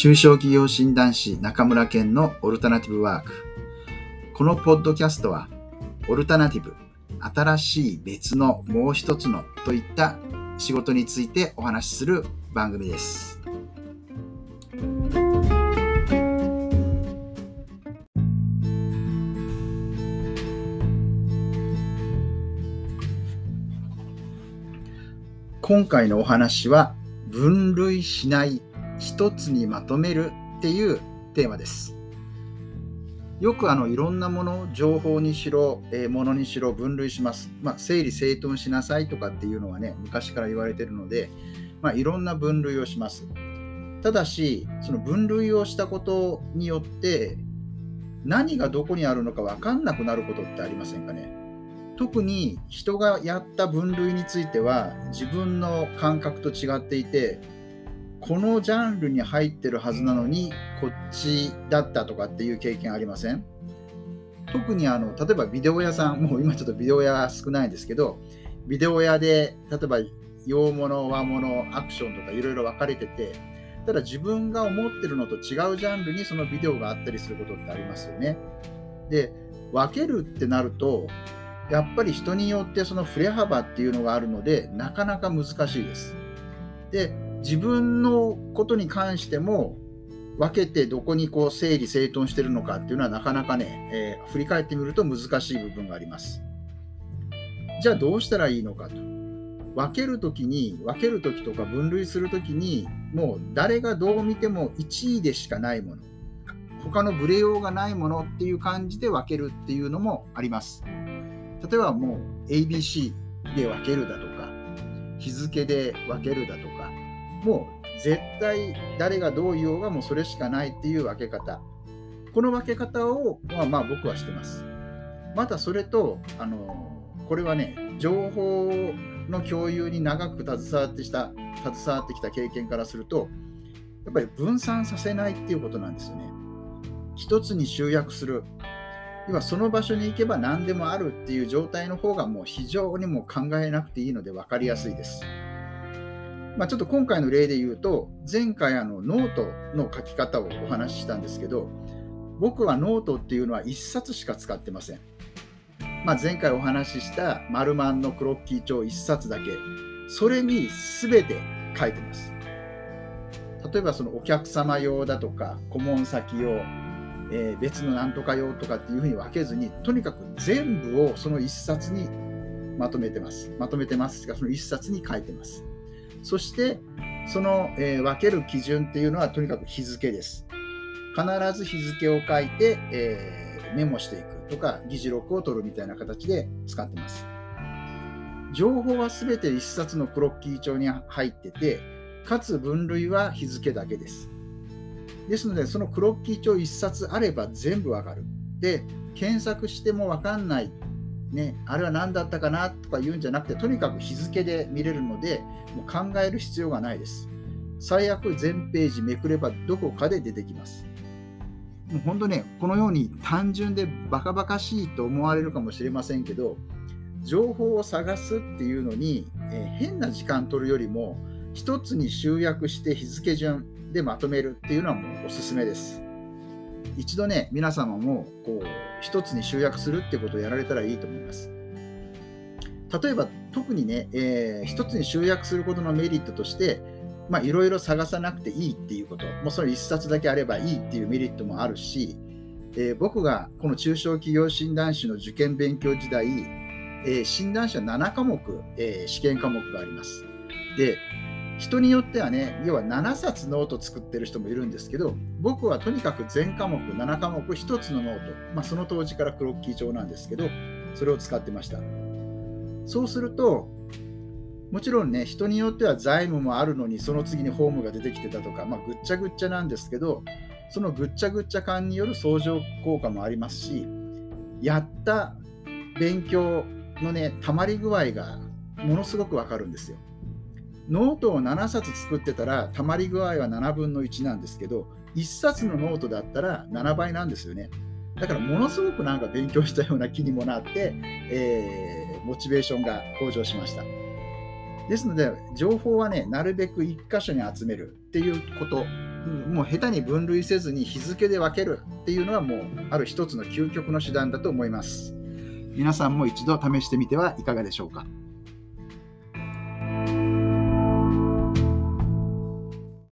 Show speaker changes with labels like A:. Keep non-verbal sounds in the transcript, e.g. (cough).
A: 中小企業診断士中村健のオルタナティブワーク。このポッドキャストは、オルタナティブ、新しい別のもう一つのといった仕事についてお話しする番組です。今回のお話は分類しない一つにまとめるっていうテーマです。よくあのいろんなもの、情報にしろ、えー、ものにしろ分類します。まあ、整理整頓しなさいとかっていうのはね、昔から言われてるので、まあ、いろんな分類をします。ただし、その分類をしたことによって、何がどこにあるのか分かんなくなることってありませんかね。特に人がやった分類については自分の感覚と違っていてこのジャンルに入ってるはずなのにこっちだったとかっていう経験ありません？特にあの例えばビデオ屋さん (laughs) もう今ちょっとビデオ屋少ないんですけどビデオ屋で例えば洋物和物アクションとかいろいろ分かれててただ自分が思ってるのと違うジャンルにそのビデオがあったりすることってありますよね。で分けるってなるとやっぱり人によってその振れ幅っていうのがあるのでなかなか難しいです。で自分のことに関しても分けてどこにこう整理整頓してるのかっていうのはなかなかね、えー、振り返ってみると難しい部分があります。じゃあどうしたらいいのかと。分けるときに分けるときとか分類するときにもう誰がどう見ても1位でしかないもの他のブレようがないものっていう感じで分けるっていうのもあります。例えばもう ABC で分けるだとか日付で分けるだとかもう絶対誰がどう言おうがもうそれしかないっていう分け方。この分け方を、まあ、まあ僕はしてます。またそれとあのこれはね情報の共有に長く携わってきた携わってきた経験からするとやっぱり分散させないっていうことなんですよね。一つに集約する。今その場所に行けば何でもあるっていう状態の方がもう非常にもう考えなくていいので分かりやすいです。まあ、ちょっと今回の例で言うと前回あのノートの書き方をお話ししたんですけど僕はノートっていうのは1冊しか使ってません。まあ、前回お話ししたマルマンのクロッキー帳1冊だけそれに全て書いてます。例えばそのお客様用だとか顧問先用えー、別のなんとか用とかっていうふうに分けずにとにかく全部をその1冊にまとめてますまとめてますがその1冊に書いてますそしてその、えー、分ける基準っていうのはとにかく日付です必ず日付を書いて、えー、メモしていくとか議事録を取るみたいな形で使ってます情報は全て1冊のクロッキー帳に入っててかつ分類は日付だけですですので、そのクロッキー帳1冊あれば全部わかる。で、検索してもわかんない。ね、あれは何だったかなとか言うんじゃなくて、とにかく日付で見れるので、もう考える必要がないです。最悪全ページめくればどこかで出てきます。もう本当ね、このように単純でバカバカしいと思われるかもしれませんけど、情報を探すっていうのに、えー、変な時間取るよりも、一つに集約して日付順、でまとめるっていうのはもうおすすめです。一度ね、皆様もこう一つに集約するってことをやられたらいいと思います。例えば特にね、えー、一つに集約することのメリットとして、いろいろ探さなくていいっていうこと、もうその1冊だけあればいいっていうメリットもあるし、えー、僕がこの中小企業診断士の受験勉強時代、えー、診断士は7科目、え、試験科目があります。で、人によってはね要は7冊ノート作ってる人もいるんですけど僕はとにかく全科目7科目1つのノート、まあ、その当時からクロッキー帳なんですけどそれを使ってました。そうするともちろんね人によっては財務もあるのにその次に法務が出てきてたとか、まあ、ぐっちゃぐっちゃなんですけどそのぐっちゃぐっちゃ感による相乗効果もありますしやった勉強のねたまり具合がものすごくわかるんですよ。ノートを7冊作ってたら、たまり具合は7分の1なんですけど、1冊のノートだったら7倍なんですよね。だからものすごくなんか勉強したような気にもなって、えー、モチベーションが向上しました。ですので、情報はね、なるべく1箇所に集めるっていうこともう下手に分類せずに日付で分けるっていうのはもうある一つの究極の手段だと思います。皆さんも一度試してみてはいかがでしょうか？